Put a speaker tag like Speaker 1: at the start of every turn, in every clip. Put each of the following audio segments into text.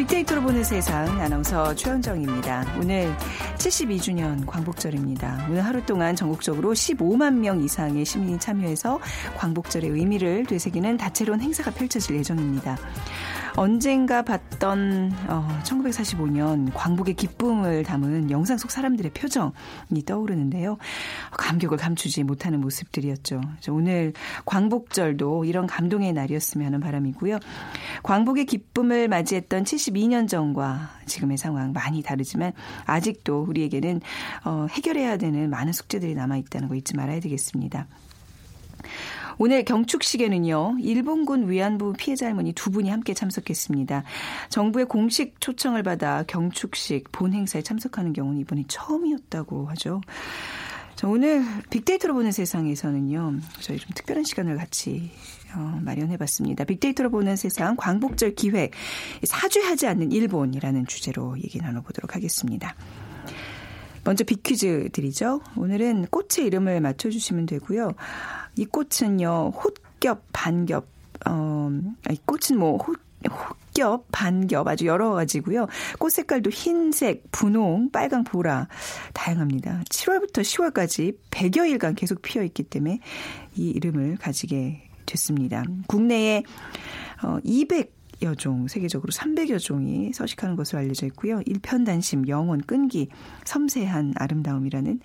Speaker 1: 빅데이터로 보는 세상 아나운서 최현정입니다. 오늘 72주년 광복절입니다. 오늘 하루 동안 전국적으로 15만 명 이상의 시민이 참여해서 광복절의 의미를 되새기는 다채로운 행사가 펼쳐질 예정입니다. 언젠가 봤던 어, 1945년 광복의 기쁨을 담은 영상 속 사람들의 표정이 떠오르는데요. 감격을 감추지 못하는 모습들이었죠. 오늘 광복절도 이런 감동의 날이었으면 하는 바람이고요. 광복의 기쁨을 맞이했던 72년 전과 지금의 상황 많이 다르지만 아직도 우리에게는 어, 해결해야 되는 많은 숙제들이 남아 있다는 거 잊지 말아야 되겠습니다. 오늘 경축식에는요, 일본군 위안부 피해자 할머니 두 분이 함께 참석했습니다. 정부의 공식 초청을 받아 경축식 본 행사에 참석하는 경우는 이번이 처음이었다고 하죠. 자, 오늘 빅데이터로 보는 세상에서는요, 저희 좀 특별한 시간을 같이 어, 마련해봤습니다. 빅데이터로 보는 세상 광복절 기획 사죄하지 않는 일본이라는 주제로 얘기 나눠보도록 하겠습니다. 먼저 빅퀴즈 드리죠. 오늘은 꽃의 이름을 맞춰주시면 되고요. 이 꽃은요, 홑겹, 반겹, 어, 이 꽃은 뭐, 홑, 홑겹, 반겹 아주 여러 가지고요. 꽃 색깔도 흰색, 분홍, 빨강, 보라 다양합니다. 7월부터 10월까지 100여일간 계속 피어 있기 때문에 이 이름을 가지게 됐습니다. 국내에 어200 여 종, 세계적으로 300여 종이 서식하는 것으로 알려져 있고요. 일편단심, 영혼, 끈기, 섬세한 아름다움이라는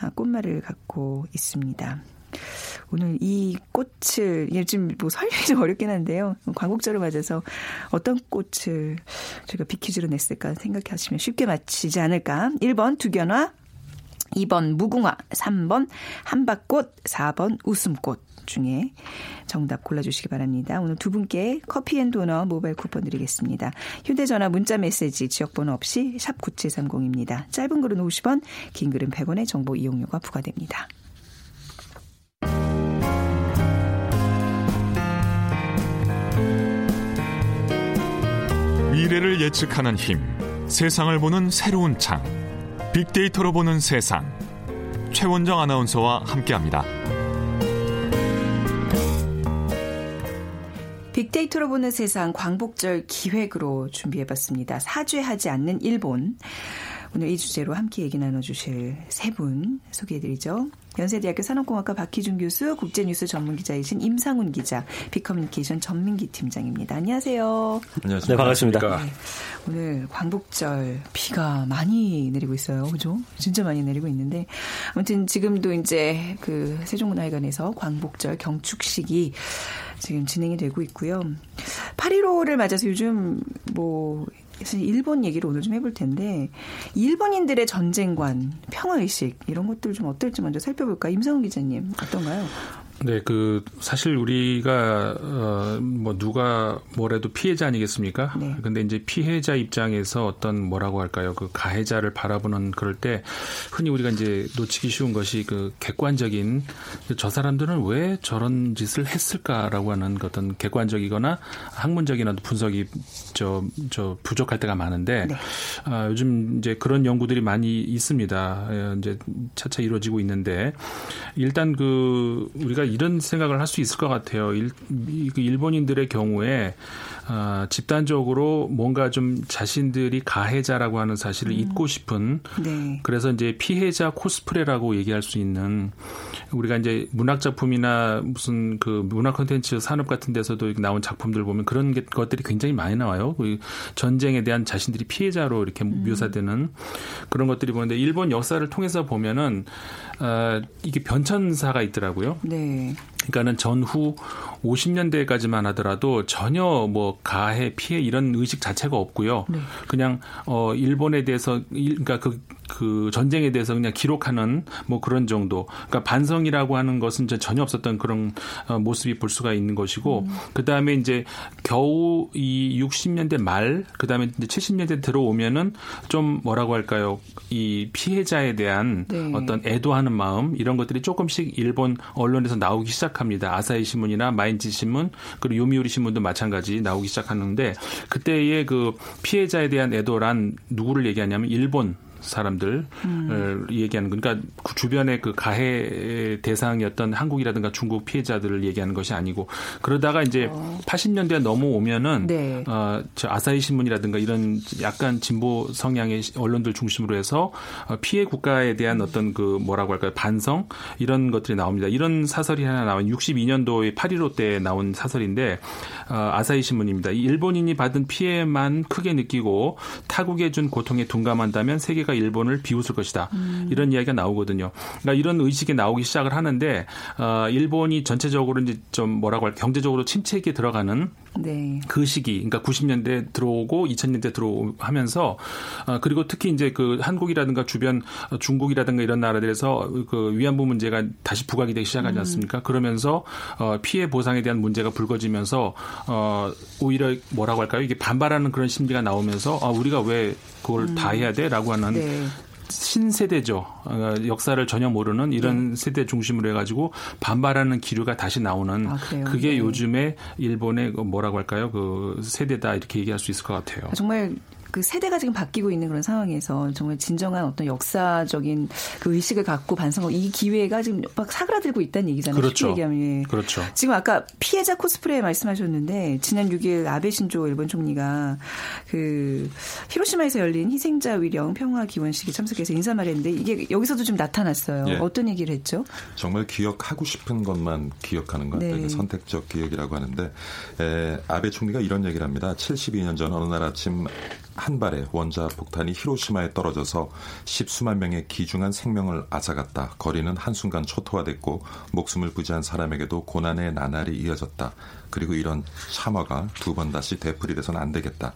Speaker 1: 아, 꽃말을 갖고 있습니다. 오늘 이 꽃을 요즘 뭐 설명이 좀 어렵긴 한데요. 광복절을 맞아서 어떤 꽃을 제가 비퀴즈로 냈을까 생각하시면 쉽게 맞히지 않을까. 1번 두견화, 2번 무궁화, 3번 한박꽃, 4번 웃음꽃 중에 정답 골라주시기 바랍니다. 오늘 두 분께 커피앤도너 모바일 쿠폰 드리겠습니다. 휴대전화 문자메시지 지역번호 없이 샵 9730입니다. 짧은 글은 50원, 긴 글은 100원의 정보 이용료가 부과됩니다.
Speaker 2: 미래를 예측하는 힘, 세상을 보는 새로운 창, 빅데이터로 보는 세상. 최원정 아나운서와 함께합니다.
Speaker 1: 빅데이터로 보는 세상 광복절 기획으로 준비해봤습니다. 사죄하지 않는 일본. 오늘 이 주제로 함께 얘기 나눠주실 세 분 소개해드리죠. 연세대학교 산업공학과 박희준 교수, 국제뉴스 전문기자이신 임상훈 기자, 빅커뮤니케이션 전민기 팀장입니다. 안녕하세요.
Speaker 3: 안녕하세요. 네, 반갑습니다.
Speaker 1: 네, 오늘 광복절 비가 많이 내리고 있어요. 그죠? 진짜 많이 내리고 있는데 아무튼 지금도 이제 그 세종문화회관에서 광복절 경축식이 지금 진행이 되고 있고요. 8.15를 맞아서 요즘 뭐 일본 얘기를 오늘 좀 해볼 텐데 일본인들의 전쟁관, 평화의식 이런 것들 좀 어떨지 먼저 살펴볼까 임성훈 기자님 어떤가요?
Speaker 3: 네, 그 사실 우리가 어 뭐 누가 뭐래도 피해자 아니겠습니까? 네. 근데 이제 피해자 입장에서 어떤 뭐라고 할까요? 그 가해자를 바라보는 그럴 때 흔히 우리가 이제 놓치기 쉬운 것이 그 객관적인 저 사람들은 왜 저런 짓을 했을까라고 하는 어떤 객관적이거나 학문적인 분석이 저, 저 부족할 때가 많은데 네. 아, 요즘 이제 그런 연구들이 많이 있습니다. 예, 이제 차차 이루어지고 있는데 일단 그 우리가 이런 생각을 할 수 있을 것 같아요. 일, 그 일본인들의 경우에 어, 집단적으로 뭔가 좀 자신들이 가해자라고 하는 사실을 음. 잊고 싶은 네. 그래서 이제 피해자 코스프레라고 얘기할 수 있는 우리가 이제 문학 작품이나 무슨 그 문화 콘텐츠 산업 같은 데서도 나온 작품들 보면 그런 게, 것들이 굉장히 많이 나와요. 그 전쟁에 대한 자신들이 피해자로 이렇게 음. 묘사되는 그런 것들이 보는데 일본 역사를 통해서 보면은 어, 이게 변천사가 있더라고요. 네. 그러니까는 전후 50년대까지만 하더라도 전혀 뭐 가해 피해 이런 의식 자체가 없고요. 네. 그냥 어 일본에 대해서 그러니까 그, 그 전쟁에 대해서 그냥 기록하는 뭐 그런 정도. 그러니까 반성이라고 하는 것은 이제 전혀 없었던 그런 어, 모습이 볼 수가 있는 것이고 음. 그다음에 이제 겨우 이 60년대 말 그다음에 이제 70년대 들어오면은 좀 뭐라고 할까요? 이 피해자에 대한 네. 어떤 애도하는 마음 이런 것들이 조금씩 일본 언론에서 나오기 시작합니다. 아사히 신문이나 마인지 신문 그리고 요미우리 신문도 마찬가지 나오기 시작하는데 그때의 그 피해자에 대한 애도란 누구를 얘기하냐면 일본 사람들 음. 얘기하는 그러니까 그 주변에 그 가해 대상이었던 한국이라든가 중국 피해자들을 얘기하는 것이 아니고 그러다가 이제 어. 80년대 넘어오면은 네. 어, 저 아사히 신문이라든가 이런 약간 진보 성향의 언론들 중심으로 해서 어, 피해 국가에 대한 어떤 그 뭐라고 할까요 반성 이런 것들이 나옵니다. 이런 사설이 하나 나온 62년도에 8.15 때 나온 사설인데 어, 아사히 신문입니다. 일본인이 받은 피해만 크게 느끼고 타국에 준 고통에 둔감한다면 세계가 일본을 비웃을 것이다. 음. 이런 이야기가 나오거든요. 그러니까 이런 의식이 나오기 시작을 하는데 어, 일본이 전체적으로 이제 좀 뭐라고 할 경제적으로 침체기에 들어가는 네. 그 시기, 그러니까 90년대 들어오고 2000년대 들어오면서 어, 그리고 특히 이제 그 한국이라든가 주변 중국이라든가 이런 나라들에서 그 위안부 문제가 다시 부각이 되기 시작하지 음. 않습니까? 음. 그러면서 어, 피해 보상에 대한 문제가 불거지면서 어, 오히려 뭐라고 할까요? 이게 반발하는 그런 심리가 나오면서 아, 우리가 왜 그걸 음. 다 해야 돼?라고 하는 네. 신세대죠. 어, 역사를 전혀 모르는 이런 네. 세대 중심으로 해가지고 반발하는 기류가 다시 나오는 아, 그게 네. 요즘에 일본의 그 뭐라고 할까요? 그 세대다 이렇게 얘기할 수 있을 것 같아요.
Speaker 1: 정말 그 세대가 지금 바뀌고 있는 그런 상황에서 정말 진정한 어떤 역사적인 그 의식을 갖고 반성하고 이 기회가 지금 막 사그라들고 있다는 얘기잖아요.
Speaker 3: 그렇죠. 얘기하면. 예. 그렇죠.
Speaker 1: 지금 아까 피해자 코스프레 말씀하셨는데 지난 6일 아베 신조 일본 총리가 그 히로시마에서 열린 희생자 위령 평화 기원식에 참석해서 인사말 했는데 이게 여기서도 좀 나타났어요. 예. 어떤 얘기를 했죠?
Speaker 4: 정말 기억하고 싶은 것만 기억하는 것. 네. 선택적 기억이라고 하는데 에, 아베 총리가 이런 얘기를 합니다. 72년 전 어느 날 아침 한 발의 원자 폭탄이 히로시마에 떨어져서 십수만 명의 귀중한 생명을 앗아갔다. 거리는 한순간 초토화됐고 목숨을 부지한 사람에게도 고난의 나날이 이어졌다. 그리고 이런 참화가 두 번 다시 되풀이 돼서는 안 되겠다.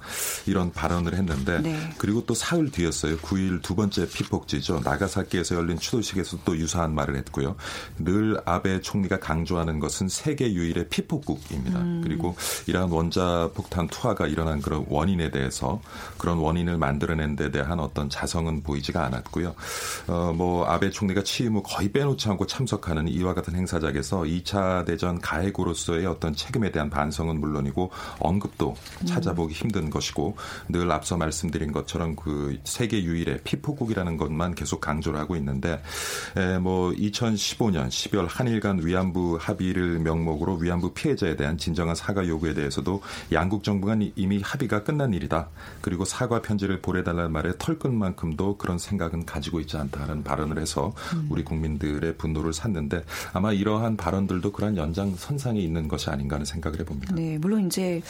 Speaker 4: 이런 발언을 했는데 네. 그리고 또 사흘 뒤였어요. 9일 두 번째 피폭지죠. 나가사키에서 열린 추도식에서 또 유사한 말을 했고요. 늘 아베 총리가 강조하는 것은 세계 유일의 피폭국입니다. 음. 그리고 이러한 원자 폭탄 투하가 일어난 그런 원인에 대해서 그런 원인을 만들어낸 데 대한 어떤 자성은 보이지가 않았고요. 어, 뭐 아베 총리가 취임 후 거의 빼놓지 않고 참석하는 이와 같은 행사장에서 2차 대전 가해고로서의 어떤 책임 책임에 대한 반성은 물론이고 언급도 찾아보기 힘든 것이고 늘 앞서 말씀드린 것처럼 그 세계 유일의 피포국이라는 것만 계속 강조를 하고 있는데 에, 뭐 2015년 12월 한일 간 위안부 합의를 명목으로 위안부 피해자에 대한 진정한 사과 요구에 대해서도 양국 정부가 이미 합의가 끝난 일이다. 그리고 사과 편지를 보내달라는 말에 털끝만큼도 그런 생각은 가지고 있지 않다는 발언을 해서 음. 우리 국민들의 분노를 샀는데 아마 이러한 발언들도 그런 연장선상에 있는 것이 아닌가 하는 생각을 해봅니다.
Speaker 1: 네, 물론 이제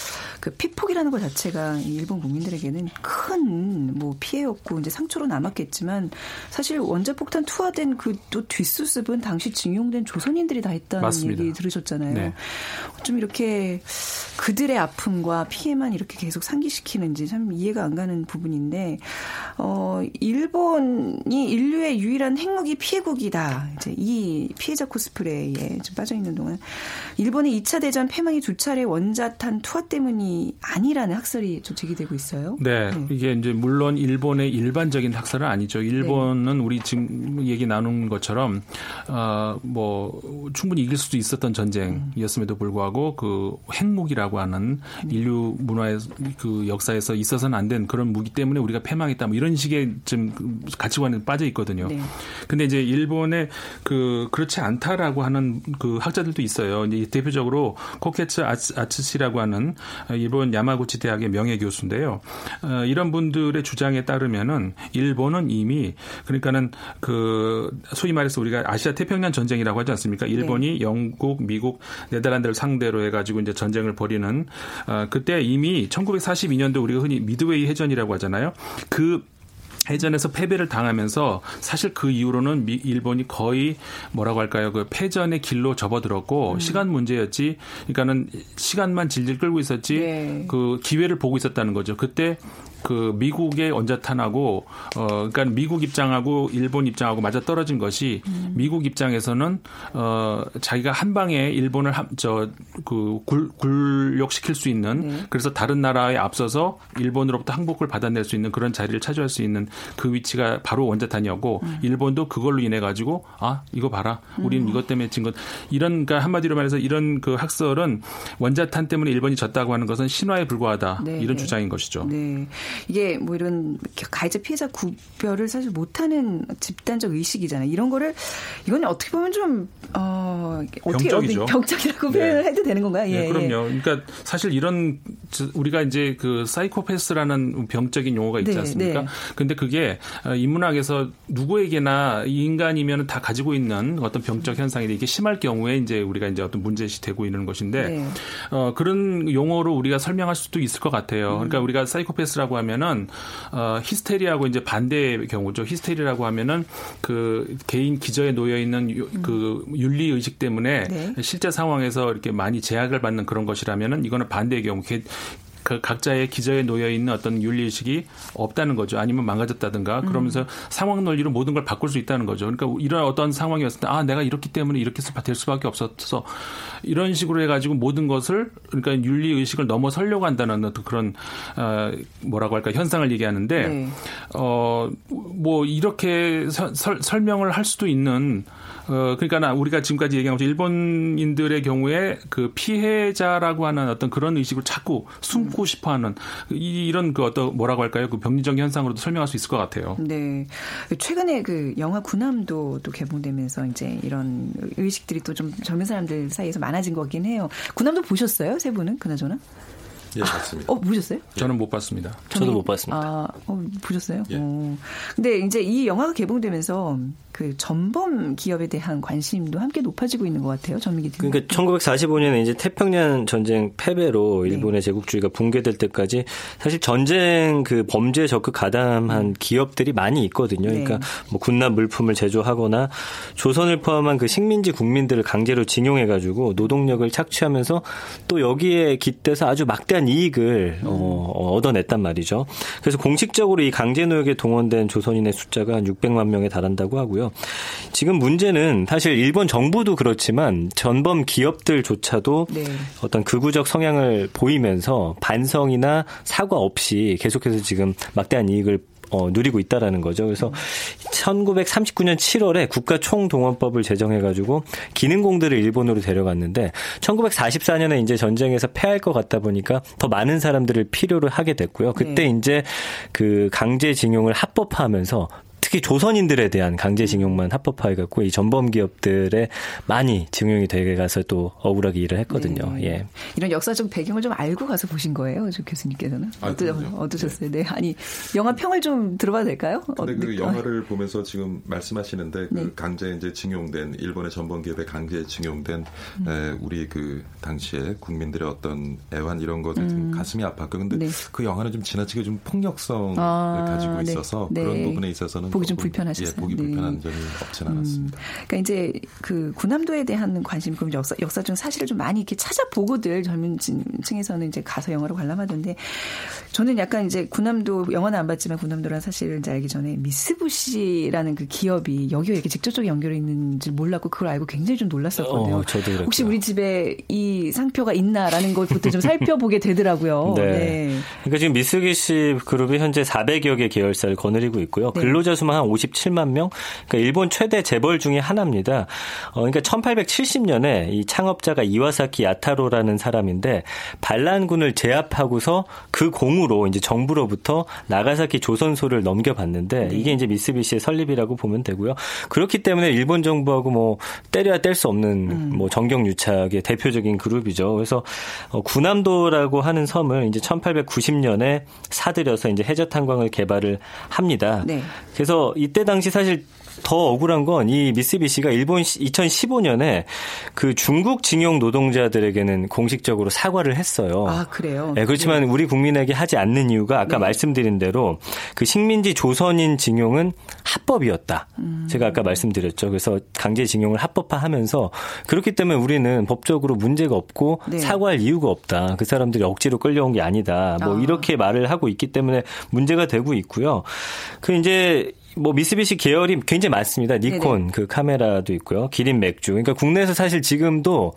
Speaker 1: 그 피폭이라는 것 자체가 일본 국민들에게는 큰 뭐 피해였고 이제 상처로 남았겠지만 사실 원자폭탄 투하된 그 또 뒷수습은 당시 징용된 조선인들이 다 했다는 맞습니다. 얘기 들으셨잖아요. 네. 좀 이렇게 그들의 아픔과 피해만 이렇게 계속 상기시키는지 참 이해가 안 가는 부분인데 어 일본이 인류의 유일한 핵무기 피해국이다. 이제 이 피해자 코스프레에 좀 빠져 있는 동안 일본의 2차 대전 패망 이두 차례 원자탄 투하 때문이 아니라는 학설이 좀 제기되고 있어요.
Speaker 3: 네, 네. 이게 이제 물론 일본의 일반적인 학설은 아니죠. 일본은 네. 우리 지금 얘기 나눈 것처럼 어 뭐 충분히 이길 수도 있었던 전쟁이었음에도 불구하고 그 핵무기라고 하는 인류 문화의 그 역사에서 있어서는 안 된 그런 무기 때문에 우리가 패망했다 뭐 이런 식의 좀 가치관에 빠져 있거든요. 네. 근데 이제 일본의 그 그렇지 않다라고 하는 그 학자들도 있어요. 이제 대표적으로 코케 츠 아츠시라고 하는 일본 야마구치 대학의 명예 교수인데요. 어, 이런 분들의 주장에 따르면은 일본은 이미 그러니까는 그 소위 말해서 우리가 아시아 태평양 전쟁이라고 하지 않습니까? 일본이 네. 영국, 미국, 네덜란드를 상대로 해가지고 이제 전쟁을 벌이는 어, 그때 이미 1942년도 우리가 흔히 미드웨이 해전이라고 하잖아요. 그 해전에서 패배를 당하면서 사실 그 이후로는 미, 일본이 거의 뭐라고 할까요? 그 패전의 길로 접어들었고 음. 시간 문제였지. 그러니까는 시간만 질질 끌고 있었지. 네. 그 기회를 보고 있었다는 거죠. 그때 그 미국의 원자탄하고 어 그러니까 미국 입장하고 일본 입장하고 맞아 떨어진 것이 음. 미국 입장에서는 어 자기가 한 방에 일본을 저그 굴욕시킬 수 있는 네. 그래서 다른 나라에 앞서서 일본으로부터 항복을 받아낼 수 있는 그런 자리를 차지할 수 있는 그 위치가 바로 원자탄이었고 음. 일본도 그걸로 인해 가지고 아 이거 봐라 우리는 음. 이것 때문에 진 것 이런 그러니까 한마디로 말해서 이런 그 학설은 원자탄 때문에 일본이 졌다고 하는 것은 신화에 불과하다 네. 이런 네. 주장인 것이죠. 네.
Speaker 1: 이게 뭐 이런 가해자 피해자 구별을 사실 못하는 집단적 의식이잖아요. 이런 거를 이건 어떻게 보면 좀 어, 어떻게
Speaker 3: 병적이죠.
Speaker 1: 병적이라고 네. 표현을 해도 되는 건가요?
Speaker 3: 예, 네, 그럼요. 그러니까 사실 이런 우리가 이제 그 사이코패스라는 병적인 용어가 있지 네, 않습니까? 네. 근데 그게 어, 인문학에서 누구에게나 인간이면 다 가지고 있는 어떤 병적 현상인데 이게 심할 경우에 이제 우리가 이제 어떤 문제시 되고 있는 것인데 네. 어, 그런 용어로 우리가 설명할 수도 있을 것 같아요. 그러니까 음. 우리가 사이코패스라고 하 면은 어, 히스테리하고 이제 반대의 경우죠. 히스테리라고 하면은 그 개인 기저에 놓여 있는 그 윤리 의식 때문에 네. 실제 상황에서 이렇게 많이 제약을 받는 그런 것이라면은 이거는 반대의 경우 그 각자의 기저에 놓여 있는 어떤 윤리 의식이 없다는 거죠. 아니면 망가졌다든가 음. 그러면서 음. 상황 논리로 모든 걸 바꿀 수 있다는 거죠. 그러니까 이런 어떤 상황이 왔을 때 아, 내가 이렇기 때문에 이렇게 될 수밖에 없었어. 이런 식으로 해가지고 모든 것을 그러니까 윤리 의식을 넘어서려고 한다는 어떤 그런, 어, 뭐라고 할까, 현상을 얘기하는데, 네. 어, 뭐 이렇게 서, 설, 설명을 할 수도 있는 어, 그러니까 우리가 지금까지 얘기한 것처럼 일본인들의 경우에 그 피해자라고 하는 어떤 그런 의식을 자꾸 숨고 싶어 하는 이런 그 어떤 뭐라고 할까요? 그 병리적 현상으로도 설명할 수 있을 것 같아요.
Speaker 1: 네. 최근에 그 영화 군함도 또 개봉되면서 이제 이런 의식들이 또 좀 젊은 사람들 사이에서 많아진 거긴 해요. 군함도 보셨어요? 세 분은? 그나저나?
Speaker 4: 예, 맞습니다.
Speaker 1: 어, 보셨어요?
Speaker 3: 저는 못 봤습니다.
Speaker 5: 저도 못 봤습니다.
Speaker 1: 아, 어, 보셨어요? 예. 어. 근데 이제 이 영화가 개봉되면서 그 전범 기업에 대한 관심도 함께 높아지고 있는 것 같아요. 전민기
Speaker 5: 님 그러니까 1945년에 이제 태평양 전쟁 패배로 네. 일본의 네. 제국주의가 붕괴될 때까지 사실 전쟁 그 범죄에 적극 가담한 음. 기업들이 많이 있거든요. 그러니까 네. 뭐 군납 물품을 제조하거나 조선을 포함한 그 식민지 국민들을 강제로 징용해 가지고 노동력을 착취하면서 또 여기에 깃대서 아주 막대한 이익을 음. 어, 얻어냈단 말이죠. 그래서 공식적으로 이 강제 노역에 동원된 조선인의 숫자가 한 600만 명에 달한다고 하고요. 지금 문제는 사실 일본 정부도 그렇지만 전범 기업들조차도 네. 어떤 극우적 성향을 보이면서 반성이나 사과 없이 계속해서 지금 막대한 이익을 어, 누리고 있다라는 거죠. 그래서 음. 1939년 7월에 국가 총동원법을 제정해가지고 기능공들을 일본으로 데려갔는데 1944년에 이제 전쟁에서 패할 것 같다 보니까 더 많은 사람들을 필요로 하게 됐고요. 그때 네. 이제 그 강제징용을 합법화하면서 특히 조선인들에 대한 강제징용만 합법화해 갖고 이 전범 기업들에 많이 증용이 되게 가서 또 억울하게 일을 했거든요. 네. 예.
Speaker 1: 이런 역사적 배경을 좀 알고 가서 보신 거예요, 조 교수님께서는? 아, 어떠, 어떠셨어요? 네. 네. 아니 영화 평을 좀 들어봐도 될까요?
Speaker 4: 근데 그 영화를 보면서 지금 말씀하시는데 그 네. 강제 이제 징용된 일본의 전범 기업에 강제 징용된 음. 에, 우리 그 당시에 국민들의 어떤 애환 이런 것들 음. 가슴이 아팠고 근데 네. 그 영화는 좀 지나치게 좀 폭력성을 아, 가지고 네. 있어서 그런 부분에 있어서는
Speaker 1: 보기 좀 불편하셨어요.
Speaker 4: 예, 보기 네. 불편한 점이 음. 않았습니다.
Speaker 1: 그러니까 이제 그 군함도에 대한 관심, 그럼 역사 역사적 사실을 좀 많이 이렇게 찾아보고들 젊은 층에서는 이제 가서 영화로 관람하던데 저는 약간 이제 군함도 영화는 안 봤지만 군함도란 사실을 이제 알기 전에 미쓰부시라는 그 기업이 여기와 이렇게 직접적인 연결이 있는지 몰랐고 그걸 알고 굉장히 좀 놀랐었거든요. 어,
Speaker 5: 저도
Speaker 1: 혹시 우리 집에 이 상표가 있나라는 걸 그때 좀 살펴보게 되더라고요. 네. 네.
Speaker 5: 그러니까 지금 미쓰기시 그룹이 현재 400여 개 계열사를 거느리고 있고요. 네. 근로자 수만 한 57만 명. 그러니까 일본 최대 재벌 중에 하나입니다. 어, 그러니까 1870년에 이 창업자가 이와사키 야타로라는 사람인데 반란군을 제압하고서 그 공으로 이제 정부로부터 나가사키 조선소를 넘겨봤는데 네. 이게 이제 미쓰비시의 설립이라고 보면 되고요. 그렇기 때문에 일본 정부하고 뭐 때려야 뗄 수 없는 음. 뭐 정경 유착의 대표적인 그룹이죠. 그래서 어, 구남도라고 하는 섬을 이제 1890년에 사들여서 이제 해저 탄광을 개발을 합니다. 네. 그래서 이때 당시 사실 더 억울한 건 이 미쓰비시가 일본 2015년에 그 중국 징용 노동자들에게는 공식적으로 사과를 했어요.
Speaker 1: 아, 그래요?
Speaker 5: 네, 그렇지만 네. 우리 국민에게 하지 않는 이유가 아까 네. 말씀드린 대로 그 식민지 조선인 징용은 합법이었다. 음. 제가 아까 말씀드렸죠. 그래서 강제 징용을 합법화하면서 그렇기 때문에 우리는 법적으로 문제가 없고 네. 사과할 이유가 없다. 그 사람들이 억지로 끌려온 게 아니다. 뭐 아. 이렇게 말을 하고 있기 때문에 문제가 되고 있고요. 그 이제 뭐 미쓰비시 계열이 굉장히 많습니다. 니콘 네네. 그 카메라도 있고요. 기린 맥주. 그러니까 국내에서 사실 지금도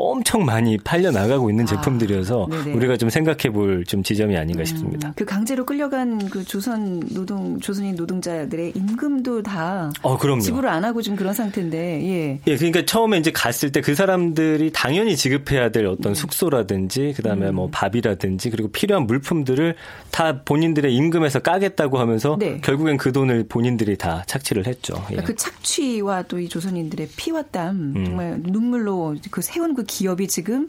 Speaker 5: 엄청 많이 팔려 나가고 있는 아, 제품들이어서 아, 우리가 좀 생각해 볼 좀 지점이 아닌가 음, 싶습니다.
Speaker 1: 그 강제로 끌려간 그 조선 노동 조선인 노동자들의 임금도 다 어, 지불을 안 하고 좀 그런 상태인데 예.
Speaker 5: 예, 그러니까 처음에 이제 갔을 때 그 사람들이 당연히 지급해야 될 어떤 음. 숙소라든지 그다음에 음. 뭐 밥이라든지 그리고 필요한 물품들을 다 본인들의 임금에서 까겠다고 하면서 네. 결국엔 그 돈을 본인들이 다 착취를 했죠.
Speaker 1: 예. 그러니까 그 착취와 또 이 조선인들의 피와 땀 음. 정말 눈물로 그 세운 그 기업이 지금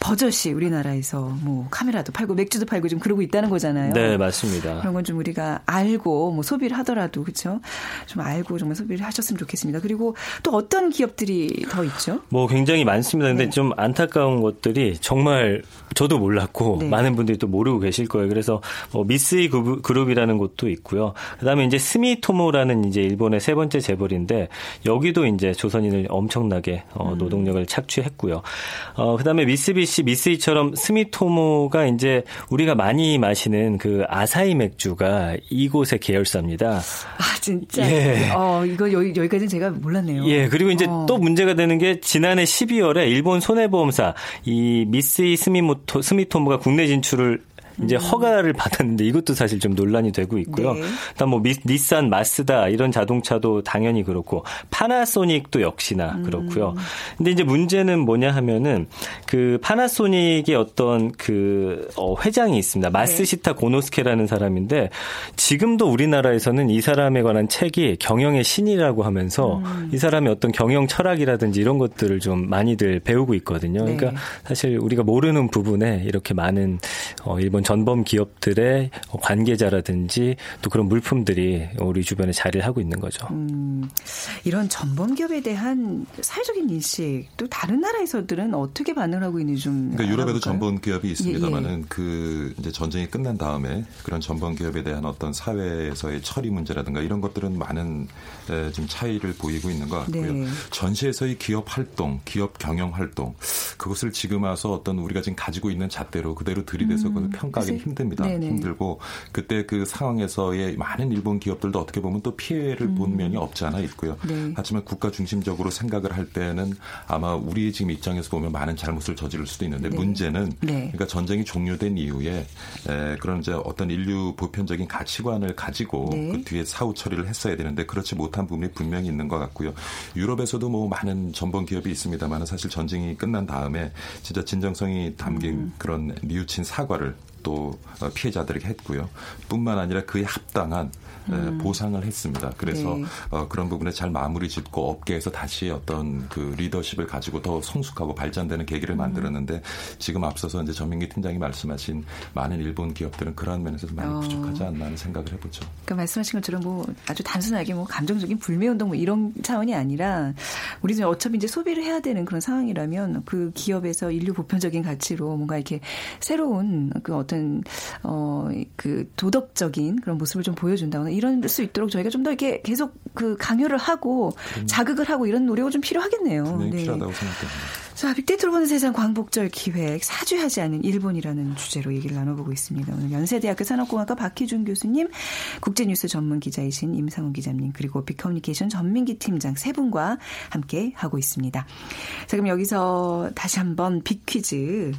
Speaker 1: 버젓이 우리나라에서 뭐 카메라도 팔고 맥주도 팔고 좀 그러고 있다는 거잖아요.
Speaker 5: 네, 맞습니다.
Speaker 1: 그런 건 좀 우리가 알고 뭐 소비를 하더라도 그렇죠. 좀 알고 정말 소비를 하셨으면 좋겠습니다. 그리고 또 어떤 기업들이 더 있죠?
Speaker 5: 뭐 굉장히 많습니다. 근데 네. 좀 안타까운 것들이 정말 저도 몰랐고 네. 많은 분들이 또 모르고 계실 거예요. 그래서 뭐 미스이 그룹이라는 곳도 있고요. 그다음에 이제 스미토모라는 이제 일본의 세 번째 재벌인데 여기도 이제 조선인을 엄청나게 어, 음. 노동력을 착취했고요. 어, 그다음에 미쓰비시 미쓰이처럼 스미토모가 이제 우리가 많이 마시는 그 아사히 맥주가 이곳의 계열사입니다.
Speaker 1: 아 진짜. 예. 어 이거 여기 여기까지는 제가 몰랐네요.
Speaker 5: 예. 그리고 이제 어. 또 문제가 되는 게 지난해 12월에 일본 손해보험사 이 미쓰이 스미모 토 스미토모가 국내 진출을 이제 음. 허가를 받았는데 이것도 사실 좀 논란이 되고 있고요. 네. 그다음 뭐 미, 닛산, 마스다 이런 자동차도 당연히 그렇고 파나소닉도 역시나 음. 그렇고요. 근데 이제 문제는 뭐냐 하면은 그 파나소닉의 어떤 그 어, 회장이 있습니다. 마스시타 네. 고노스케라는 사람인데 지금도 우리나라에서는 이 사람에 관한 책이 경영의 신이라고 하면서 음. 이 사람의 어떤 경영 철학이라든지 이런 것들을 좀 많이들 배우고 있거든요. 그러니까 네. 사실 우리가 모르는 부분에 이렇게 많은 어, 일본 전범 기업들의 관계자라든지 또 그런 물품들이 우리 주변에 자리를 하고 있는 거죠. 음,
Speaker 1: 이런 전범 기업에 대한 사회적인 인식 또 다른 나라에서들은 어떻게 반응을 하고 있는지 좀
Speaker 4: 그러니까 유럽에도 전범 기업이 있습니다만은 예, 예. 그 이제 전쟁이 끝난 다음에 그런 전범 기업에 대한 어떤 사회에서의 처리 문제라든가 이런 것들은 많은 좀 차이를 보이고 있는 것 같고요. 네. 전시에서의 기업 활동, 기업 경영 활동 그것을 지금 와서 어떤 우리가 지금 가지고 있는 잣대로 그대로 들이대서 음, 평가 하기 힘듭니다. 네네. 힘들고 그때 그 상황에서의 많은 일본 기업들도 어떻게 보면 또 피해를 음. 본 면이 없지 않아 있고요. 네. 하지만 국가 중심적으로 생각을 할 때는 아마 우리 지금 입장에서 보면 많은 잘못을 저지를 수도 있는데 네. 문제는 네. 그러니까 전쟁이 종료된 이후에 에, 그런 이제 어떤 인류 보편적인 가치관을 가지고 네. 그 뒤에 사후 처리를 했어야 되는데 그렇지 못한 부분이 분명히 있는 것 같고요. 유럽에서도 뭐 많은 전범 기업이 있습니다만 사실 전쟁이 끝난 다음에 진짜 진정성이 담긴 음. 그런 뉘우친 사과를 또 어, 피해자들에게 했고요. 뿐만 아니라 그에 합당한 음. 보상을 했습니다. 그래서 네. 어, 그런 부분에 잘 마무리 짓고 업계에서 다시 어떤 그 리더십을 가지고 더 성숙하고 발전되는 계기를 음. 만들었는데 지금 앞서서 이제 전민기 팀장이 말씀하신 많은 일본 기업들은 그러한 면에서 많이 어. 부족하지 않나 하는 생각을 해보죠.
Speaker 1: 그러니까 말씀하신 것처럼 뭐 아주 단순하게 뭐 감정적인 불매운동 뭐 이런 차원이 아니라 우리는 어차피 이제 소비를 해야 되는 그런 상황이라면 그 기업에서 인류 보편적인 가치로 뭔가 이렇게 새로운 그 어떤 어 그 도덕적인 그런 모습을 좀 보여준다거나 이럴 수 있도록 저희가 좀 더 이렇게 계속 그 강요를 하고 음. 자극을 하고 이런 노력이 좀 필요하겠네요.
Speaker 4: 네. 필요하다고 생각합니다.
Speaker 1: 자, 빅데이터로 보는 세상 광복절 기획 사죄하지 않은 일본이라는 주제로 얘기를 나눠보고 있습니다. 오늘 연세대학교 산업공학과 박희준 교수님, 국제뉴스 전문 기자이신 임상훈 기자님, 그리고 빅커뮤니케이션 전민기 팀장 세 분과 함께 하고 있습니다. 자, 그럼 여기서 다시 한번 빅퀴즈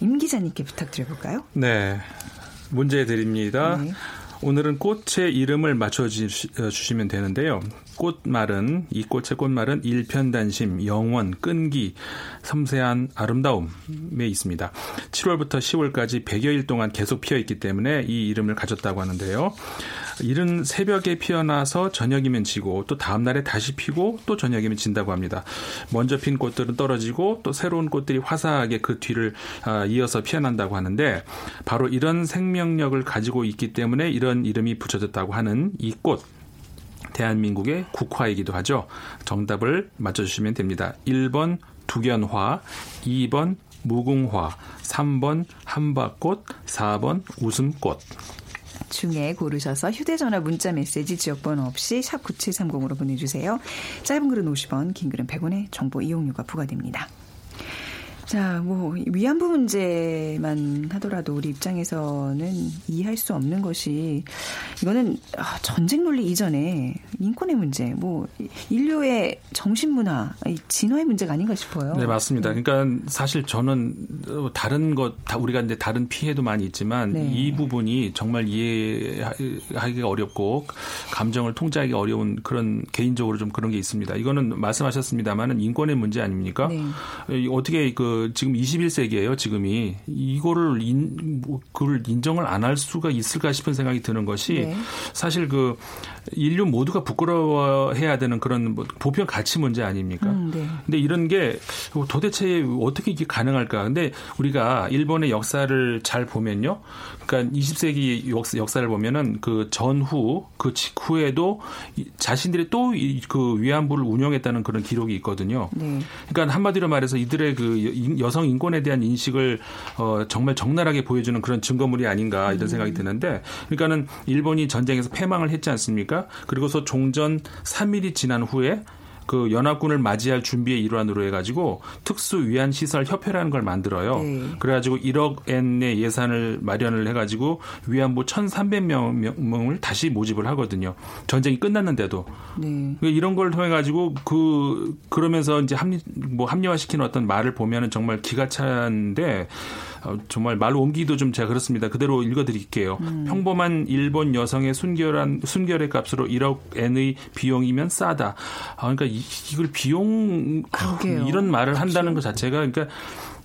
Speaker 1: 임 기자님께 부탁드려볼까요?
Speaker 3: 네. 문제 드립니다. 네. 오늘은 꽃의 이름을 맞춰 주시면 되는데요. 꽃말은 이 꽃의 꽃말은 일편단심, 영원, 끈기, 섬세한 아름다움에 있습니다. 7월부터 10월까지 100여일 동안 계속 피어 있기 때문에 이 이름을 가졌다고 하는데요. 이른 새벽에 피어나서 저녁이면 지고 또 다음 날에 다시 피고 또 저녁이면 진다고 합니다. 먼저 핀 꽃들은 떨어지고 또 새로운 꽃들이 화사하게 그 뒤를 아, 이어서 피어난다고 하는데 바로 이런 생명력을 가지고 있기 때문에 이런 이름이 붙여졌다고 하는 이 꽃. 대한민국의 국화이기도 하죠. 정답을 맞춰주시면 됩니다. 1번 두견화, 2번 무궁화, 3번 한바꽃, 4번 웃음꽃.
Speaker 1: 중에 고르셔서 휴대전화 문자 메시지 지역번호 없이 샵 9730으로 보내주세요. 짧은 글은 50원, 긴 글은 100원의 정보 이용료가 부과됩니다. 자, 뭐 위안부 문제만 하더라도 우리 입장에서는 이해할 수 없는 것이 이거는 아, 전쟁 논리 이전에 인권의 문제, 뭐 인류의 정신 문화, 진화의 문제가 아닌가 싶어요.
Speaker 3: 네, 맞습니다. 네. 그러니까 사실 저는 다른 것다 우리가 이제 다른 피해도 많이 있지만 네. 이 부분이 정말 이해하기가 어렵고 감정을 통제하기 어려운 그런 개인적으로 좀 그런 게 있습니다. 이거는 말씀하셨습니다만은 인권의 문제 아닙니까? 네. 어떻게 그 지금 21세기예요. 지금이 이거를 인, 뭐, 그걸 인정을 안 할 수가 있을까 싶은 생각이 드는 것이 네. 사실 그 인류 모두가 부끄러워해야 되는 그런 뭐 보편 가치 문제 아닙니까? 음, 네. 근데 이런 게 도대체 어떻게 이게 가능할까? 근데 우리가 일본의 역사를 잘 보면요. 그러니까 20세기 역사, 를 보면은 그 전후 그 직후에도 자신들이 또 그 위안부를 운영했다는 그런 기록이 있거든요. 네. 그러니까 한마디로 말해서 이들의 그 여성 인권에 대한 인식을 어 정말 적나라하게 보여주는 그런 증거물이 아닌가 이런 음. 생각이 드는데 그러니까는 일본이 전쟁에서 패망을 했지 않습니까? 그리고서 종전 3일이 지난 후에 그 연합군을 맞이할 준비의 일환으로 해가지고 특수 위안 시설 협회라는 걸 만들어요. 네. 그래가지고 1억 엔의 예산을 마련을 해가지고 위안부 1,300명을 다시 모집을 하거든요. 전쟁이 끝났는데도 네. 그 이런 걸 통해 가지고 그 그러면서 이제 합리 뭐 합리화시키는 어떤 말을 보면은 정말 기가 차는데. 어, 정말 말로 옮기도 좀 제가 그렇습니다. 그대로 읽어드릴게요. 음. 평범한 일본 여성의 순결한 순결의 값으로 1억 엔의 비용이면 싸다. 아, 그러니까 이, 걸 비용 그러게요. 이런 말을 한다는. 것 자체가 그러니까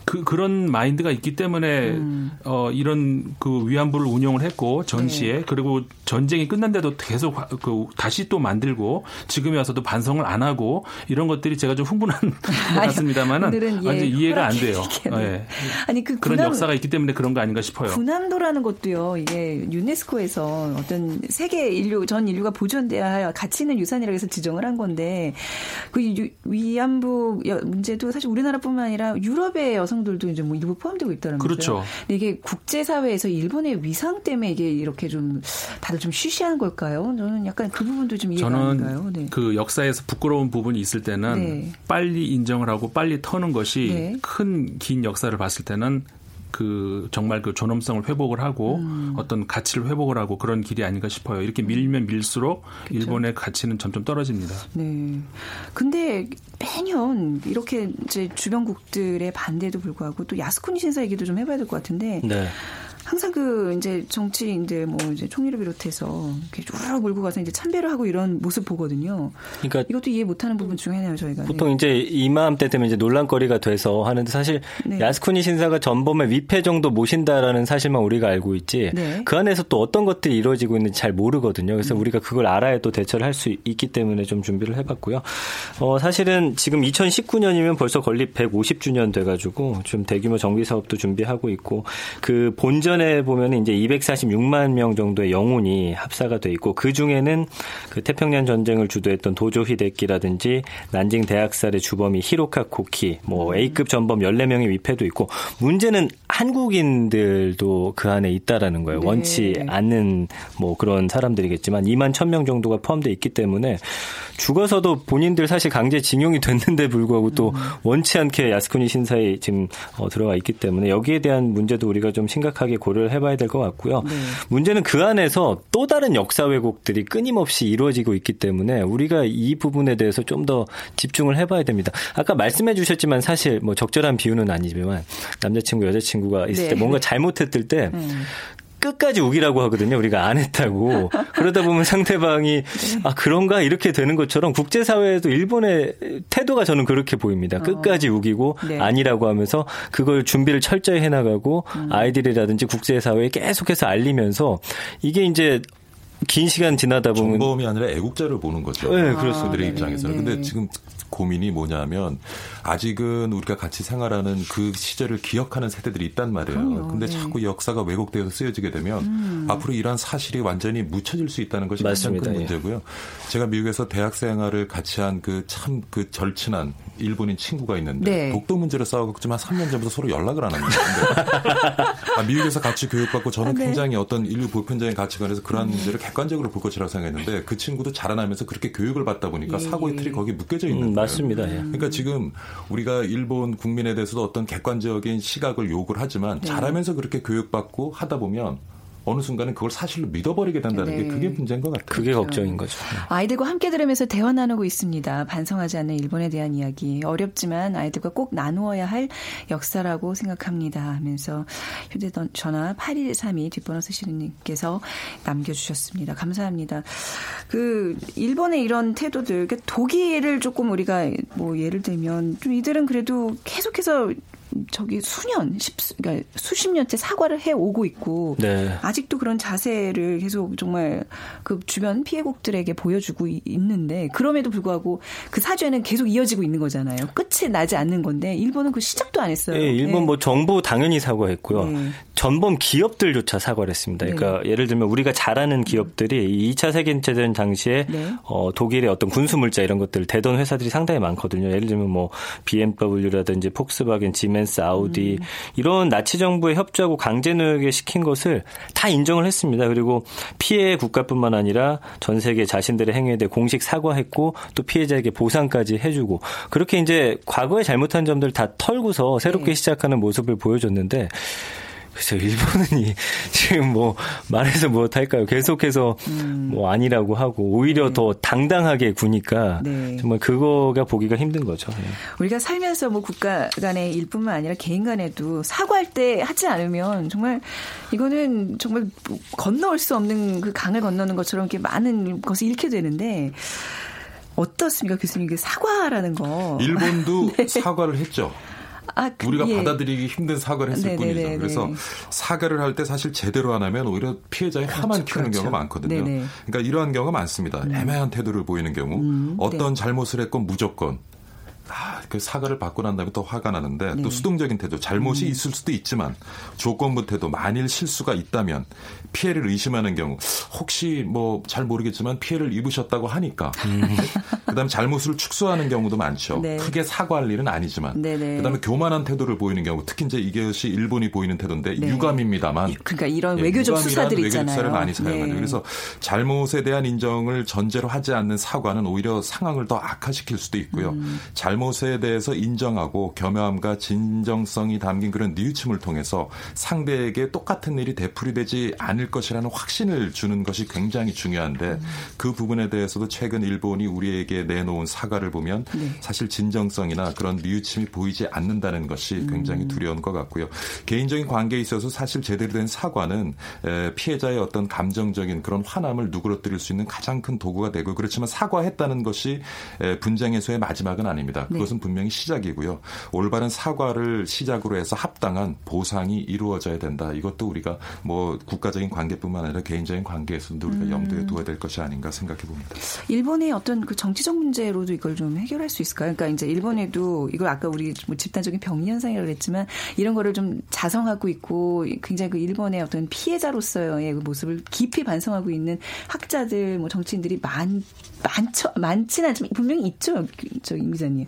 Speaker 3: 그 그런 마인드가 있기 때문에 음. 어 이런 그 위안부를 운영을 했고 전시에 네. 그리고 전쟁이 끝난데도 계속 그 다시 또 만들고 지금에 와서도 반성을 안 하고 이런 것들이 제가 좀 흥분한 것 같습니다만은 예, 완전 이해가 안 돼요. 네. 아니 그 그런 군함, 역사가 있기 때문에 그런 거 아닌가 싶어요.
Speaker 1: 군함도라는 것도요. 이게 유네스코에서 어떤 세계 인류 전 인류가 보존돼야 할 가치 있는 유산이라고 해서 지정을 한 건데 그 위안부 문제도 사실 우리나라뿐만 아니라 유럽의 여성 여성들도 이제 뭐 일부 포함되고 있다는 거죠. 그렇죠. 근데 이게 국제 사회에서 일본의 위상 때문에 이게 이렇게 좀 다들 좀 쉬쉬한 걸까요? 저는 약간 그 부분도 좀 이해가
Speaker 3: 안 가요. 네. 그 역사에서 부끄러운 부분이 있을 때는 네. 빨리 인정을 하고 빨리 터는 것이 네. 큰긴 역사를 봤을 때는 그 정말 그 존엄성을 회복을 하고 음. 어떤 가치를 회복을 하고 그런 길이 아닌가 싶어요. 이렇게 밀면 밀수록 그쵸. 일본의 가치는 점점 떨어집니다.
Speaker 1: 네. 근데 매년 이렇게 이제 주변국들의 반대에도 불구하고 또 야스쿠니 신사 얘기도 좀 해봐야 될 것 같은데. 네. 항상 그 이제 정치인들 뭐 이제 총리를 비롯해서 이렇게 쭉 몰고 가서 이제 참배를 하고 이런 모습 보거든요. 그러니까 이것도 이해 못하는 부분 중에 하나예요 저희가.
Speaker 5: 보통 네. 이제 이맘때 되면 이제 논란거리가 돼서 하는데 사실 네. 야스쿠니 신사가 전범의 위패 정도 모신다라는 사실만 우리가 알고 있지 네. 그 안에서 또 어떤 것들이 이루어지고 있는지 잘 모르거든요. 그래서 음. 우리가 그걸 알아야 또 대처를 할 수 있기 때문에 좀 준비를 해봤고요. 어 사실은 지금 2019년이면 벌써 건립 150주년 돼가지고 좀 대규모 정비 사업도 준비하고 있고 그 본전 주변에 보면 이제 246만 명 정도의 영혼이 합사가 돼 있고 그 중에는 그 태평양 전쟁을 주도했던 도조 히데키라든지 난징 대학살의 주범이 히로카 코키, 뭐 음. A급 전범 14명의 위패도 있고 문제는 한국인들도 그 안에 있다라는 거예요. 네. 원치 않는 뭐 그런 사람들이겠지만 2만 1000명 정도가 포함되어 있기 때문에 죽어서도 본인들 사실 강제 징용이 됐는데 불구하고 또 음. 원치 않게 야스쿠니 신사에 지금 어, 들어가 있기 때문에 여기에 대한 문제도 우리가 좀 심각하게 고 려를 해봐야 될 것 같고요. 네. 문제는 그 안에서 또 다른 역사 왜곡들이 끊임없이 이루어지고 있기 때문에 우리가 이 부분에 대해서 좀 더 집중을 해봐야 됩니다. 아까 말씀해 주셨지만 사실 뭐 적절한 비유는 아니지만 남자친구 여자친구가 있을 네. 때 뭔가 잘못했을 때 음. 끝까지 우기라고 하거든요. 우리가 안 했다고. 그러다 보면 상대방이 아 그런가 이렇게 되는 것처럼 국제 사회에도 일본의 태도가 저는 그렇게 보입니다. 어. 끝까지 우기고 네. 아니라고 하면서 그걸 준비를 철저히 해 나가고 음. 아이들이라든지 국제 사회에 계속해서 알리면서 이게 이제 긴 시간 지나다 보면
Speaker 4: 정범이 아니라 애국자를 보는 거죠.
Speaker 5: 네, 그렇습니다.
Speaker 4: 그들의 아, 입장에서는. 네. 근데 지금 고민이 뭐냐면 아직은 우리가 같이 생활하는 그 시절을 기억하는 세대들이 있단 말이에요. 그럼요. 근데 네. 자꾸 역사가 왜곡되어서 쓰여지게 되면 음. 앞으로 이러한 사실이 완전히 묻혀질 수 있다는 것이 맞습니다. 가장 큰 예. 문제고요. 예. 제가 미국에서 대학 생활을 같이 한 그 참그 그 절친한 일본인 친구가 있는데 네. 독도 문제를 싸우고 지만 3년 전부터 서로 연락을 안 합니다. 아, 미국에서 같이 교육받고 저는 아, 네. 굉장히 어떤 인류 보편적인 가치관에서 그런 음. 문제를 객관적으로 볼 것이라고 생각했는데 그 친구도 자라나면서 그렇게 교육을 받다 보니까 예. 사고의 틀이 거기 묶여져 있는 음, 거예요.
Speaker 5: 맞습니다. 예.
Speaker 4: 그러니까 지금 우리가 일본 국민에 대해서도 어떤 객관적인 시각을 요구를 하지만 네. 자라면서 그렇게 교육받고 하다 보면 어느 순간은 그걸 사실로 믿어버리게 된다는 네. 게 그게 문제인 것 같아요.
Speaker 5: 그게 그렇죠. 걱정인 거죠. 네.
Speaker 1: 아이들과 함께 들으면서 대화 나누고 있습니다. 반성하지 않는 일본에 대한 이야기. 어렵지만 아이들과 꼭 나누어야 할 역사라고 생각합니다. 하면서 휴대전화 8132 뒷번호 쓰시는 님께서 남겨주셨습니다. 감사합니다. 그 일본의 이런 태도들, 독일을 조금 우리가 뭐 예를 들면 좀 이들은 그래도 계속해서 저기 수년, 십, 그러니까 수십 년째 사과를 해 오고 있고 네. 아직도 그런 자세를 계속 정말 그 주변 피해국들에게 보여주고 있는데 그럼에도 불구하고 그 사죄는 계속 이어지고 있는 거잖아요. 끝이 나지 않는 건데 일본은 그 시작도 안 했어요.
Speaker 5: 네, 일본 네. 뭐 정부 당연히 사과했고요. 네. 전범 기업들조차 사과를 했습니다. 그러니까 네. 예를 들면 우리가 잘 아는 기업들이 2차 세계대전 당시에 네. 어, 독일의 어떤 군수 물자 이런 것들 대던 회사들이 상당히 많거든요. 예를 들면 뭐 BMW라든지 폭스바겐, 지멘 스, 아우디 음. 이런 나치 정부에 협조하고 강제 노역에 시킨 것을 다 인정을 했습니다. 그리고 피해 국가뿐만 아니라 전 세계 자신들의 행위에 대해 공식 사과했고 또 피해자에게 보상까지 해주고 그렇게 이제 과거에 잘못한 점들 다 털고서 새롭게 네. 시작하는 모습을 보여줬는데 글쎄 일본은 지금 뭐 말해서 못할까요? 계속해서 음. 뭐 아니라고 하고 오히려 네. 더 당당하게 구니까 네. 정말 그거가 보기가 힘든 거죠. 네.
Speaker 1: 우리가 살면서 뭐 국가 간의 일뿐만 아니라 개인 간에도 사과할 때 하지 않으면 정말 이거는 정말 건너올 수 없는 그 강을 건너는 것처럼 이렇게 많은 것을 잃게 되는데 어떻습니까 교수님 그 사과라는 거
Speaker 4: 일본도 네. 사과를 했죠. 아, 그, 우리가 예. 받아들이기 힘든 사과를 했을 네네네네. 뿐이죠. 그래서 사과를 할 때 사실 제대로 안 하면 오히려 피해자의 그렇죠, 화만 키우는 그렇죠. 경우가 많거든요. 네네. 그러니까 이러한 경우가 많습니다. 음. 애매한 태도를 보이는 경우, 음, 어떤 네. 잘못을 했건 무조건 아, 그 사과를 받고 난 다음에 또 화가 나는데 네. 또 수동적인 태도 잘못이 음. 있을 수도 있지만 조건부 태도 만일 실수가 있다면 피해를 의심하는 경우 혹시 뭐 잘 모르겠지만 피해를 입으셨다고 하니까 음. 그다음에 잘못을 축소하는 경우도 많죠. 네. 크게 사과할 일은 아니지만 네네. 그다음에 교만한 태도를 보이는 경우 특히 이제 이것이 일본이 보이는 태도인데 네. 유감입니다만
Speaker 1: 그러니까 이런 예, 외교적 수사들이
Speaker 4: 외교적
Speaker 1: 있잖아요.
Speaker 4: 수사를 많이 사용하죠. 네. 그래서 잘못에 대한 인정을 전제로 하지 않는 사과는 오히려 상황을 더 악화시킬 수도 있고요. 음. 잘못 에 대해서 인정하고 겸허함과 진정성이 담긴 그런 뉘우침을 통해서 상대에게 똑같은 일이 되풀이되지 않을 것이라는 확신을 주는 것이 굉장히 중요한데 음. 그 부분에 대해서도 최근 일본이 우리에게 내놓은 사과를 보면 네. 사실 진정성이나 그런 뉘우침이 보이지 않는다는 것이 굉장히 음. 두려운 것 같고요. 개인적인 관계에 있어서 사실 제대로 된 사과는 피해자의 어떤 감정적인 그런 화남을 누그러뜨릴 수 있는 가장 큰 도구가 되고 그렇지만 사과했다는 것이 분쟁 해소의 마지막은 아닙니다. 네. 그것은 분명히 시작이고요. 올바른 사과를 시작으로 해서 합당한 보상이 이루어져야 된다. 이것도 우리가 뭐 국가적인 관계뿐만 아니라 개인적인 관계에서도 우리가 음. 염두에 두어야 될 것이 아닌가 생각해 봅니다.
Speaker 1: 일본의 어떤 그 정치적 문제로도 이걸 좀 해결할 수 있을까요? 그러니까 이제 일본에도 이걸 아까 우리 뭐 집단적인 병리 현상이라고 했지만 이런 거를 좀 자성하고 있고 굉장히 그 일본의 어떤 피해자로서의 그 모습을 깊이 반성하고 있는 학자들 뭐 정치인들이 많 많죠 많지는 않지만 분명히 있죠, 저 임 기자님.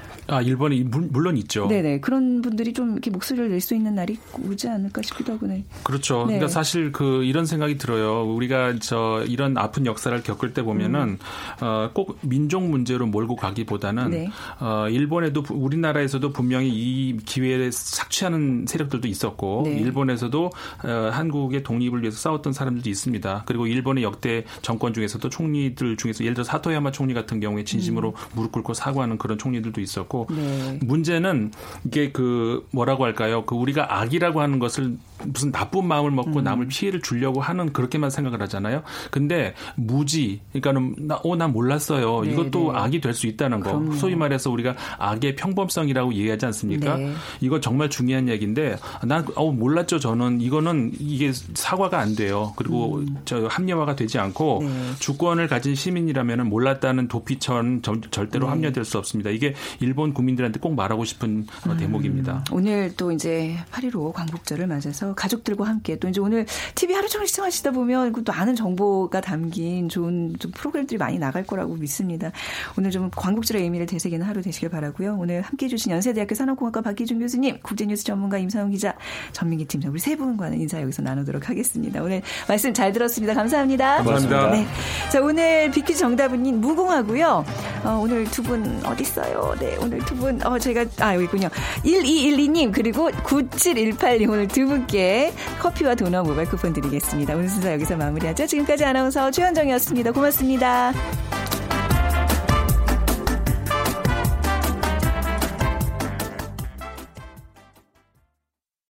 Speaker 3: 아, 일본이 물론 있죠.
Speaker 1: 네네. 그런 분들이 좀 이렇게 목소리를 낼 수 있는 날이 오지 않을까 싶기도 하고, 네.
Speaker 3: 그렇죠. 네. 그러니까 사실 그 이런 생각이 들어요. 우리가 저 이런 아픈 역사를 겪을 때 보면은 음. 어, 꼭 민족 문제로 몰고 가기보다는 네. 어, 일본에도 우리나라에서도 분명히 이 기회를 착취하는 세력들도 있었고 네. 일본에서도 어, 한국의 독립을 위해서 싸웠던 사람들도 있습니다. 그리고 일본의 역대 정권 중에서도 총리들 중에서 예를 들어 사토야마 총리 같은 경우에 진심으로 음. 무릎 꿇고 사과하는 그런 총리들도 있었고 네. 문제는 이게 그 뭐라고 할까요? 그 우리가 악이라고 하는 것을 무슨 나쁜 마음을 먹고 음. 남을 피해를 주려고 하는 그렇게만 생각을 하잖아요. 근데 무지, 그러니까는 나, 어, 난 몰랐어요. 네, 이것도 네. 악이 될 수 있다는 거. 그럼요. 소위 말해서 우리가 악의 평범성이라고 얘기하지 않습니까? 네. 이거 정말 중요한 얘기인데 난 어, 몰랐죠. 저는 이거는 이게 사과가 안 돼요. 그리고 음. 저 합리화가 되지 않고 네. 주권을 가진 시민이라면 몰랐다는 도피처는 절대로 네. 합리화될 수 없습니다. 이게 일본 국민들한테 꼭 말하고 싶은 음. 대목입니다.
Speaker 1: 오늘 또 이제 8.15 광복절을 맞아서 어, 가족들과 함께 또 이제 오늘 TV 하루 종일 시청하시다 보면 또 아는 정보가 담긴 좋은 좀 프로그램들이 많이 나갈 거라고 믿습니다. 오늘 좀 광복절의 의미를 되새기는 하루 되시길 바라고요. 오늘 함께해 주신 연세대학교 산업공학과 박기준 교수님, 국제뉴스 전문가 임상훈 기자, 전민기 팀장 우리 세 분과는 인사 여기서 나누도록 하겠습니다. 오늘 말씀 잘 들었습니다. 감사합니다.
Speaker 3: 감사합니다. 네.
Speaker 1: 자 오늘 비퀴 정답은 무궁하고요. 어, 오늘 두 분 어디 있어요? 네 오늘 두 분 어, 제가 아 여기 있군요. 1212님 그리고 9718님 오늘 두 분께 커피와 도넛 모바일 쿠폰 드리겠습니다. 오늘 순서 여기서 마무리하죠. 지금까지 아나운서 최현정이었습니다. 고맙습니다.